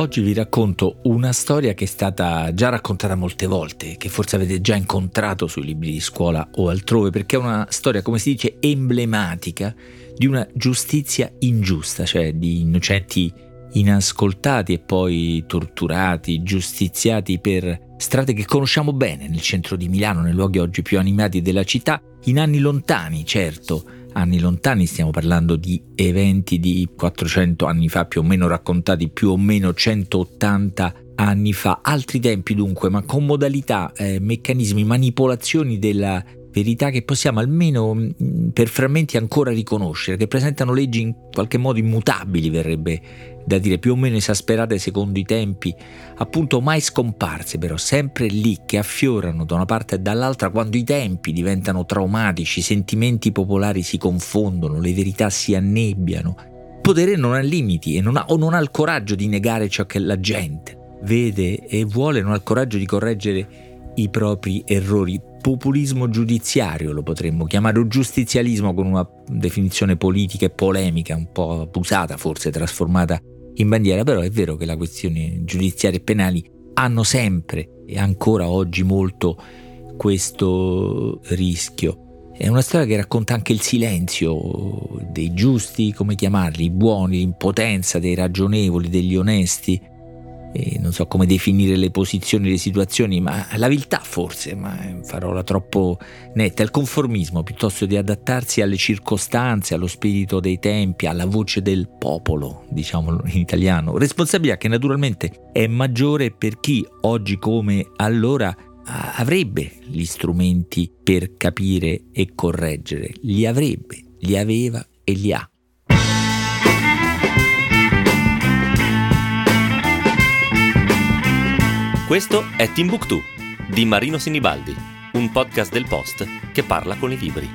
Oggi vi racconto una storia che è stata già raccontata molte volte, che forse avete già incontrato sui libri di scuola o altrove, perché è una storia, come si dice, emblematica di una giustizia ingiusta, cioè di innocenti inascoltati e poi torturati, giustiziati per strade che conosciamo bene nel centro di Milano, nei luoghi oggi più animati della città, in anni lontani, certo, anni lontani, stiamo parlando di eventi di 400 anni fa, più o meno raccontati più o meno 180 anni fa, altri tempi dunque, ma con modalità, eh, meccanismi, manipolazioni della verità che possiamo almeno mm, per frammenti ancora riconoscere, che presentano leggi in qualche modo immutabili, verrebbe da dire più o meno esasperate secondo i tempi, appunto mai scomparse però, sempre lì che affiorano da una parte e dall'altra quando i tempi diventano traumatici, i sentimenti popolari si confondono, le verità si annebbiano. Il potere non ha limiti e non ha, o non ha il coraggio di negare ciò che la gente vede e vuole, non ha il coraggio di correggere i propri errori. Populismo giudiziario lo potremmo chiamare, o giustizialismo con una definizione politica e polemica un po' abusata, forse trasformata in bandiera, però è vero che le questioni giudiziarie e penali hanno sempre e ancora oggi molto questo rischio. È una storia che racconta anche il silenzio dei giusti, come chiamarli, i buoni, l'impotenza dei ragionevoli, degli onesti, e non so come definire le posizioni, le situazioni, ma la viltà forse, ma parola troppo netta, il conformismo piuttosto di adattarsi alle circostanze, allo spirito dei tempi, alla voce del popolo, diciamo in italiano, responsabilità che naturalmente è maggiore per chi oggi come allora avrebbe gli strumenti per capire e correggere, li avrebbe, li aveva e li ha. Questo è Timbuktu di Marino Sinibaldi, un podcast del Post che parla con i libri.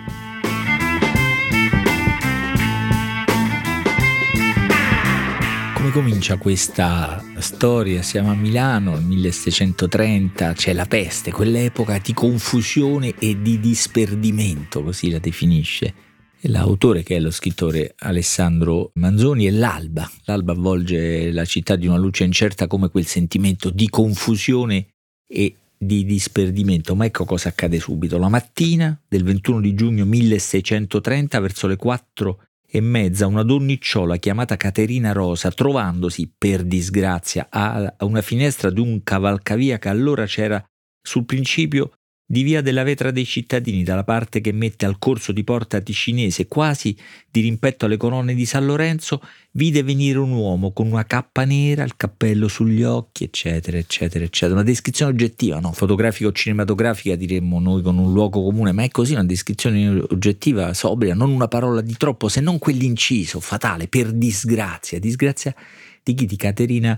Come comincia questa storia? Siamo a Milano, nel 1630, c'è la peste, quell'epoca di confusione e di disperdimento, così la definisce L'autore, che è lo scrittore Alessandro Manzoni, è l'alba. L'alba avvolge la città di una luce incerta come quel sentimento di confusione e di disperdimento. Ma ecco cosa accade subito. La mattina del 21 di giugno 1630, verso le 4 e mezza, una donnicciola chiamata Caterina Rosa, trovandosi per disgrazia a una finestra di un cavalcavia che allora c'era sul principio di via della Vetra dei Cittadini, dalla parte che mette al corso di Porta Ticinese, quasi di rimpetto alle colonne di San Lorenzo, vide venire un uomo con una cappa nera, il cappello sugli occhi, eccetera, eccetera, eccetera. Una descrizione oggettiva, no? fotografica o cinematografica, diremmo noi con un luogo comune, ma è così una descrizione oggettiva, sobria, non una parola di troppo, se non quell'inciso fatale, per disgrazia. Disgrazia di chi? Di Caterina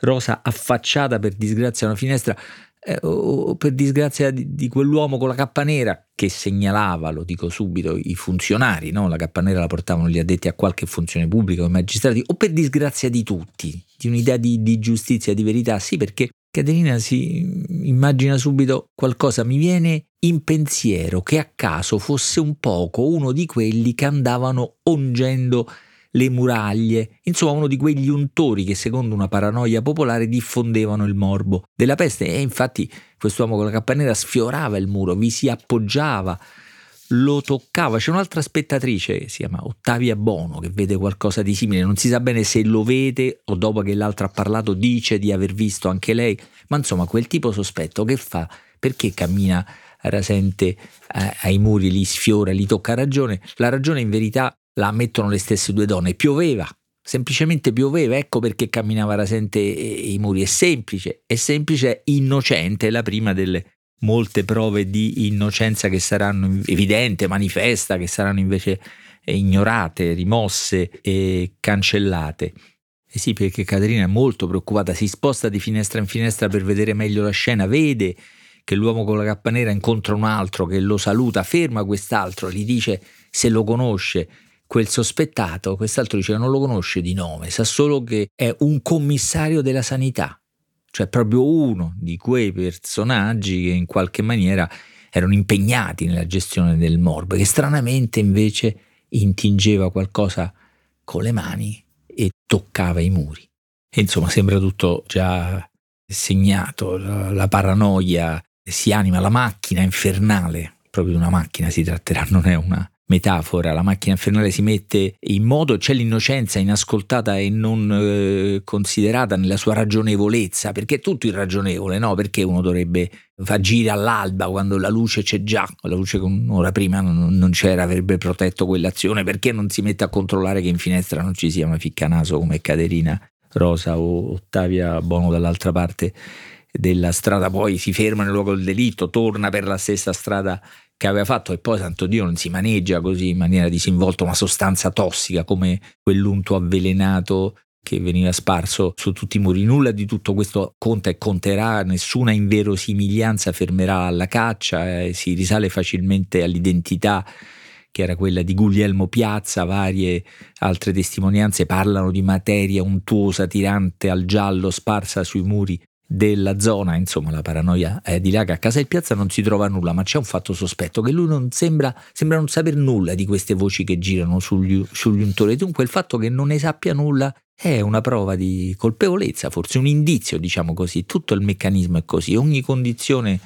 Rosa affacciata per disgrazia a una finestra eh, o per disgrazia di, di, quell'uomo con la cappa nera che segnalava, lo dico subito, i funzionari, no? la cappa nera la portavano gli addetti a qualche funzione pubblica o magistrati, o per disgrazia di tutti, di un'idea di, di giustizia, di verità, sì perché Caterina si immagina subito qualcosa, mi viene in pensiero che a caso fosse un poco uno di quelli che andavano ongendo le muraglie, insomma uno di quegli untori che secondo una paranoia popolare diffondevano il morbo. Della peste e infatti quest'uomo con la cappa nera sfiorava il muro, vi si appoggiava, lo toccava. C'è un'altra spettatrice che si chiama Ottavia Bono che vede qualcosa di simile, non si sa bene se lo vede o dopo che l'altro ha parlato dice di aver visto anche lei, ma insomma quel tipo sospetto che fa? Perché cammina rasente eh, ai muri, li sfiora, li tocca ragione. La ragione in verità la ammettono le stesse due donne, pioveva, semplicemente pioveva, ecco perché camminava rasente i muri, è semplice, è semplice, innocente, è la prima delle molte prove di innocenza che saranno evidente, manifesta, che saranno invece ignorate, rimosse e cancellate. Eh sì, perché Caterina è molto preoccupata, si sposta di finestra in finestra per vedere meglio la scena, vede che l'uomo con la cappa nera incontra un altro che lo saluta, ferma quest'altro, gli dice se lo conosce, quel sospettato, quest'altro dice che non lo conosce di nome, sa solo che è un commissario della sanità, cioè proprio uno di quei personaggi che in qualche maniera erano impegnati nella gestione del morbo, che stranamente invece intingeva qualcosa con le mani e toccava i muri. E insomma sembra tutto già segnato, la, la paranoia si anima, la macchina infernale, proprio di una macchina si tratterà, non è una metafora, la macchina infernale si mette in modo, c'è l'innocenza inascoltata e non eh, considerata nella sua ragionevolezza, perché è tutto irragionevole, no? Perché uno dovrebbe far giri all'alba quando la luce c'è già, la luce che un'ora prima non, non, c'era, avrebbe protetto quell'azione, perché non si mette a controllare che in finestra non ci sia una ficcanaso come Caterina Rosa o Ottavia Bono dall'altra parte della strada, poi si ferma nel luogo del delitto, torna per la stessa strada che aveva fatto e poi santo Dio non si maneggia così in maniera disinvolta una sostanza tossica come quell'unto avvelenato che veniva sparso su tutti i muri. Nulla di tutto questo conta e conterà, nessuna inverosimiglianza fermerà alla caccia, eh, si risale facilmente all'identità che era quella di Guglielmo Piazza, varie altre testimonianze parlano di materia untuosa, tirante al giallo, sparsa sui muri della zona, insomma la paranoia è di là che a casa del Piazza non si trova nulla, ma c'è un fatto sospetto che lui non sembra, sembra non saper nulla di queste voci che girano sugli, sugli untori, dunque il fatto che non ne sappia nulla è una prova di colpevolezza, forse un indizio, diciamo così, tutto il meccanismo è così, ogni condizione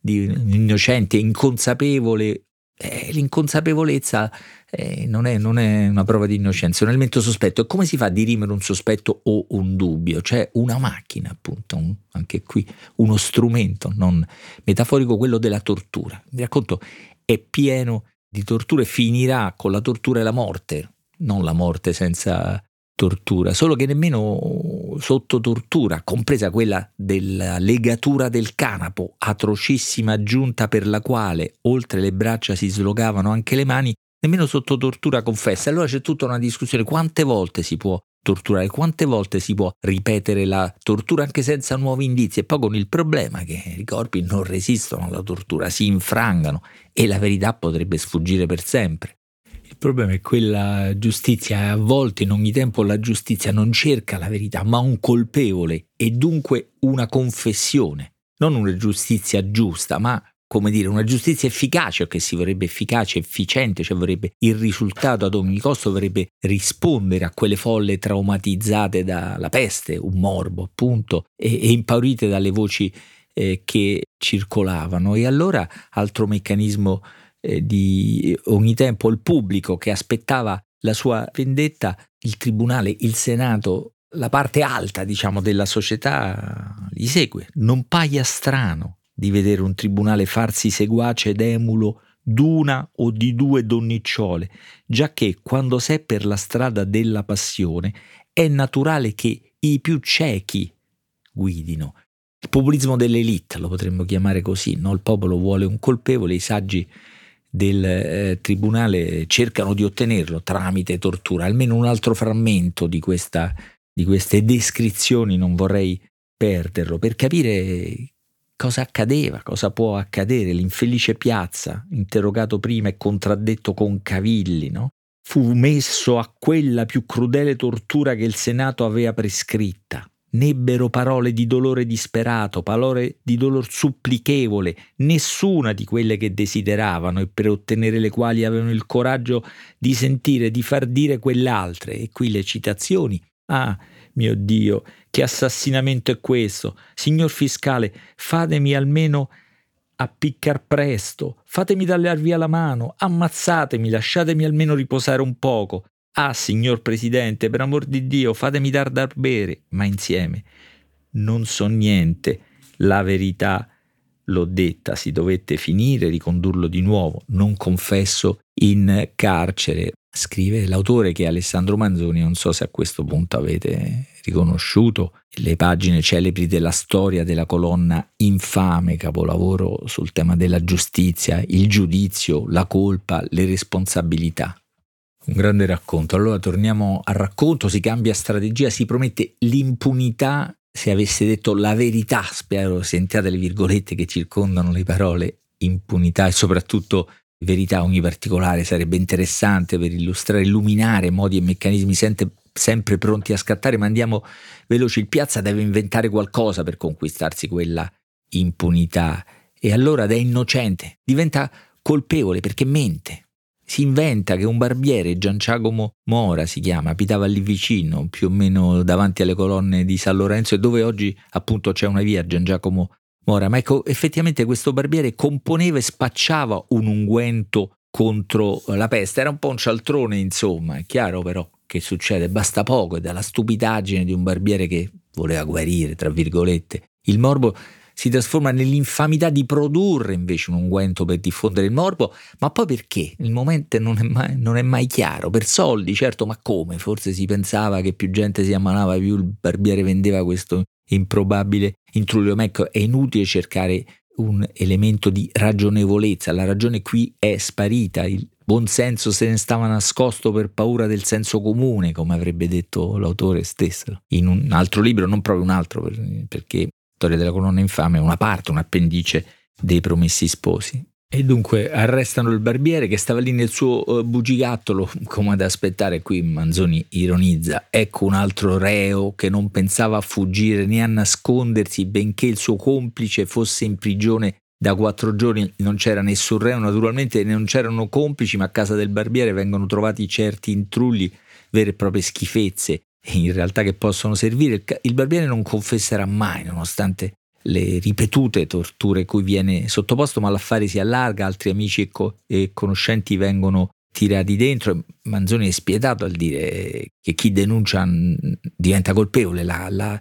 di innocente, inconsapevole eh, l'inconsapevolezza eh, non, è, non, è, una prova di innocenza, è un elemento sospetto. E come si fa a dirimere un sospetto o un dubbio? C'è una macchina, appunto, un, anche qui, uno strumento, non metaforico, quello della tortura. Vi racconto, è pieno di torture, finirà con la tortura e la morte, non la morte senza tortura, solo che nemmeno sotto tortura, compresa quella della legatura del canapo, atrocissima aggiunta per la quale oltre le braccia si slogavano anche le mani, nemmeno sotto tortura confessa. Allora c'è tutta una discussione, quante volte si può torturare, quante volte si può ripetere la tortura anche senza nuovi indizi e poi con il problema che i corpi non resistono alla tortura, si infrangano e la verità potrebbe sfuggire per sempre. Il problema è quella giustizia, a volte in ogni tempo la giustizia non cerca la verità, ma un colpevole e dunque una confessione, non una giustizia giusta, ma come dire, una giustizia efficace, o che si vorrebbe efficace, efficiente, cioè vorrebbe il risultato ad ogni costo, vorrebbe rispondere a quelle folle traumatizzate dalla peste, un morbo appunto, e, e impaurite dalle voci eh, che circolavano. E allora altro meccanismo eh, di ogni tempo il pubblico che aspettava la sua vendetta, il tribunale, il Senato, la parte alta, diciamo, della società li segue. Non paia strano di vedere un tribunale farsi seguace ed emulo d'una o di due donnicciole, giacché quando s'è per la strada della passione è naturale che i più ciechi guidino. Il populismo dell'elite lo potremmo chiamare così, no? il popolo vuole un colpevole, i saggi del eh, tribunale cercano di ottenerlo tramite tortura, almeno un altro frammento di, questa, di queste descrizioni non vorrei perderlo, per capire cosa accadeva, cosa può accadere. L'infelice piazza, interrogato prima e contraddetto con cavilli, no? fu messo a quella più crudele tortura che il Senato aveva prescritta n'ebbero parole di dolore disperato, parole di dolor supplichevole, nessuna di quelle che desideravano e per ottenere le quali avevano il coraggio di sentire, di far dire quelle altre. E qui le citazioni. Ah, mio Dio, che assassinamento è questo? Signor fiscale, fatemi almeno appiccar presto, fatemi tagliar via la mano, ammazzatemi, lasciatemi almeno riposare un poco. Ah, signor Presidente, per amor di Dio, fatemi dar da bere, ma insieme. Non so niente, la verità l'ho detta, si dovette finire, ricondurlo di nuovo, non confesso in carcere. Scrive l'autore che è Alessandro Manzoni, non so se a questo punto avete riconosciuto le pagine celebri della storia della colonna infame capolavoro sul tema della giustizia, il giudizio, la colpa, le responsabilità. Un grande racconto. Allora torniamo al racconto, si cambia strategia, si promette l'impunità. Se avesse detto la verità, spero sentiate le virgolette che circondano le parole impunità e soprattutto verità ogni particolare sarebbe interessante per illustrare, illuminare modi e meccanismi sempre, sempre pronti a scattare, ma andiamo veloci. Il piazza deve inventare qualcosa per conquistarsi quella impunità e allora da innocente diventa colpevole perché mente si inventa che un barbiere, Gian Giacomo Mora si chiama, abitava lì vicino, più o meno davanti alle colonne di San Lorenzo, dove oggi appunto c'è una via Gian Giacomo Mora. Ma ecco, effettivamente questo barbiere componeva e spacciava un unguento contro la peste. Era un po' un cialtrone, insomma, è chiaro però che succede, basta poco, è dalla stupidaggine di un barbiere che voleva guarire, tra virgolette. Il morbo si trasforma nell'infamità di produrre invece un unguento per diffondere il morbo, ma poi perché? Il momento non è, mai, non è mai chiaro. Per soldi, certo, ma come? Forse si pensava che più gente si ammalava, più il barbiere vendeva questo improbabile intrullio. Ma ecco, è inutile cercare un elemento di ragionevolezza, la ragione qui è sparita, il buon senso se ne stava nascosto per paura del senso comune, come avrebbe detto l'autore stesso in un altro libro, non proprio un altro, perché Storia della colonna infame una parte, un appendice dei promessi sposi. E dunque arrestano il barbiere che stava lì nel suo uh, bugigattolo, come ad aspettare qui Manzoni ironizza, ecco un altro reo che non pensava a fuggire né a nascondersi, benché il suo complice fosse in prigione da quattro giorni, non c'era nessun reo, naturalmente non c'erano complici, ma a casa del barbiere vengono trovati certi intrulli, vere e proprie schifezze, in realtà che possono servire. Il barbiere non confesserà mai, nonostante le ripetute torture cui viene sottoposto, ma l'affare si allarga, altri amici e, co- e conoscenti vengono tirati dentro. Manzoni è spietato al dire che chi denuncia diventa colpevole, la, la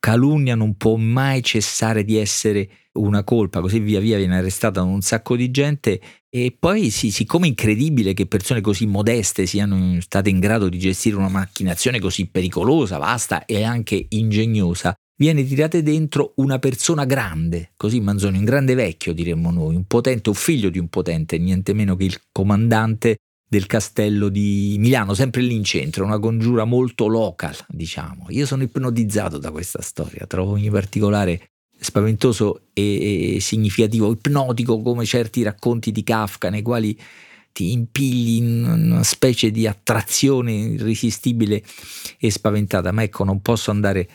calunnia non può mai cessare di essere una colpa, così via via viene arrestata un sacco di gente. E poi sì, siccome è incredibile che persone così modeste siano state in grado di gestire una macchinazione così pericolosa, vasta e anche ingegnosa, viene tirata dentro una persona grande, così Manzoni, un grande vecchio diremmo noi, un potente, un figlio di un potente, niente meno che il comandante del castello di Milano, sempre lì in centro, una congiura molto local, diciamo. Io sono ipnotizzato da questa storia, trovo ogni particolare spaventoso e, e significativo, ipnotico come certi racconti di Kafka nei quali ti impigli in una specie di attrazione irresistibile e spaventata, ma ecco non posso andare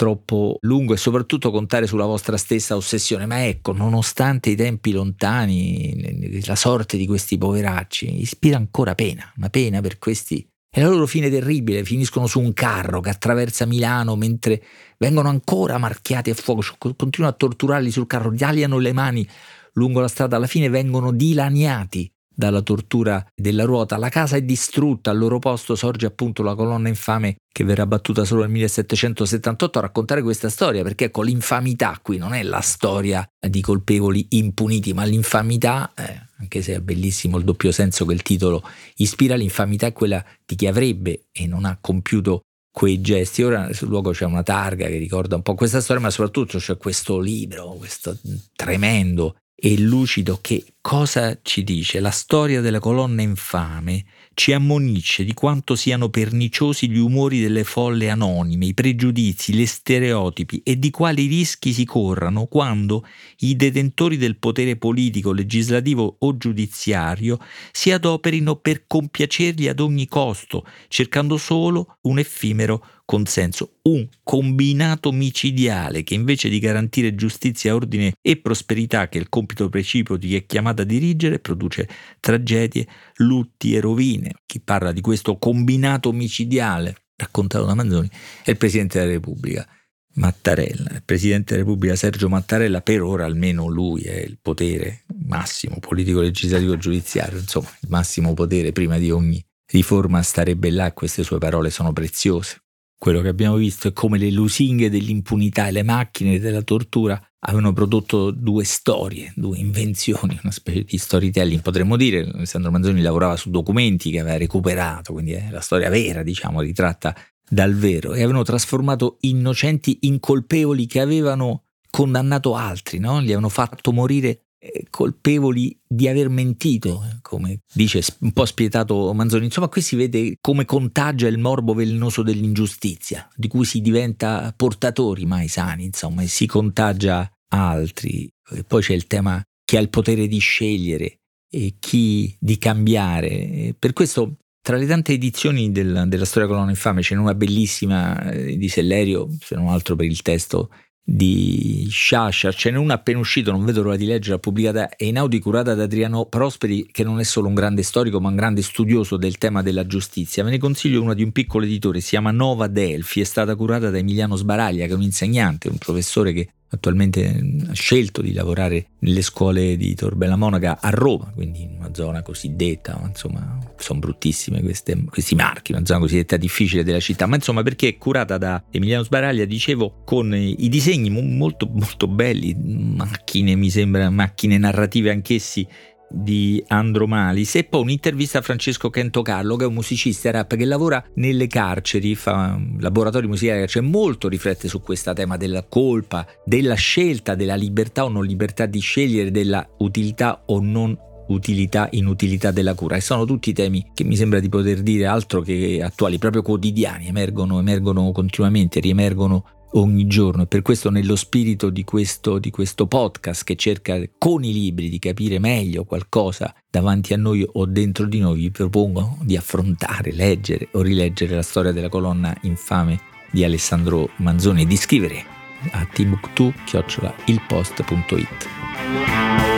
troppo lungo e soprattutto contare sulla vostra stessa ossessione. Ma ecco, nonostante i tempi lontani, la sorte di questi poveracci ispira ancora pena, una pena per questi. E la loro fine terribile, finiscono su un carro che attraversa Milano mentre vengono ancora marchiati a fuoco, continuano a torturarli sul carro, tagliano le mani lungo la strada, alla fine vengono dilaniati dalla tortura della ruota. La casa è distrutta, al loro posto sorge appunto la colonna infame che verrà battuta solo nel 1778 a raccontare questa storia, perché ecco l'infamità qui non è la storia di colpevoli impuniti, ma l'infamità, eh, anche se è bellissimo il doppio senso che il titolo ispira, l'infamità è quella di chi avrebbe e non ha compiuto quei gesti. Ora sul luogo c'è una targa che ricorda un po' questa storia, ma soprattutto c'è questo libro, questo tremendo e lucido che cosa ci dice? La storia della colonna infame ci ammonisce di quanto siano perniciosi gli umori delle folle anonime, i pregiudizi, gli stereotipi e di quali rischi si corrano quando i detentori del potere politico, legislativo o giudiziario si adoperino per compiacerli ad ogni costo, cercando solo un effimero consenso, un combinato micidiale che invece di garantire giustizia, ordine e prosperità che è il compito precipuo di chi è chiamato a dirigere, produce tragedie, lutti e rovine. Chi parla di questo combinato micidiale, raccontato da Manzoni, è il Presidente della Repubblica. Mattarella, il Presidente della Repubblica Sergio Mattarella, per ora almeno lui è il potere massimo politico, legislativo, giudiziario, insomma il massimo potere prima di ogni riforma starebbe là, queste sue parole sono preziose quello che abbiamo visto è come le lusinghe dell'impunità e le macchine della tortura avevano prodotto due storie, due invenzioni, una specie di storytelling, potremmo dire. Alessandro Manzoni lavorava su documenti che aveva recuperato, quindi è la storia vera, diciamo, ritratta dal vero, e avevano trasformato innocenti in colpevoli che avevano condannato altri, no? li avevano fatto morire colpevoli di aver mentito, eh, come dice un po' spietato Manzoni. Insomma, qui si vede come contagia il morbo velenoso dell'ingiustizia, di cui si diventa portatori mai sani, insomma, e si contagia altri. E poi c'è il tema chi ha il potere di scegliere e chi di cambiare. Per questo tra le tante edizioni del, della storia colonna infame c'è una bellissima eh, di Sellerio, se non altro per il testo di Sciascia, ce n'è una appena uscita, non vedo l'ora di leggere, pubblicata Einaudi curata da Adriano Prosperi, che non è solo un grande storico ma un grande studioso del tema della giustizia. Ve ne consiglio una di un piccolo editore, si chiama Nova Delfi, è stata curata da Emiliano Sbaraglia, che è un insegnante, un professore che attualmente ha scelto di lavorare nelle scuole di Torbella Monaca a Roma, quindi in una zona cosiddetta, insomma, sono bruttissime queste, questi marchi, una zona cosiddetta difficile della città, ma insomma perché è curata da Emiliano Sbaraglia, dicevo, con i disegni molto molto belli, macchine, mi sembra, macchine narrative anch'essi di Andromalis e poi un'intervista a Francesco Kentocarlo che è un musicista rap che lavora nelle carceri, fa laboratori musicali, cioè molto riflette su questo tema della colpa, della scelta, della libertà o non libertà di scegliere, della utilità o non utilità, inutilità della cura. E sono tutti temi che mi sembra di poter dire altro che attuali, proprio quotidiani, emergono, emergono continuamente, riemergono ogni giorno e per questo nello spirito di questo, di questo podcast che cerca con i libri di capire meglio qualcosa davanti a noi o dentro di noi vi propongo di affrontare, leggere o rileggere la storia della colonna infame di Alessandro Manzoni e di scrivere a timbuktu-ilpost.it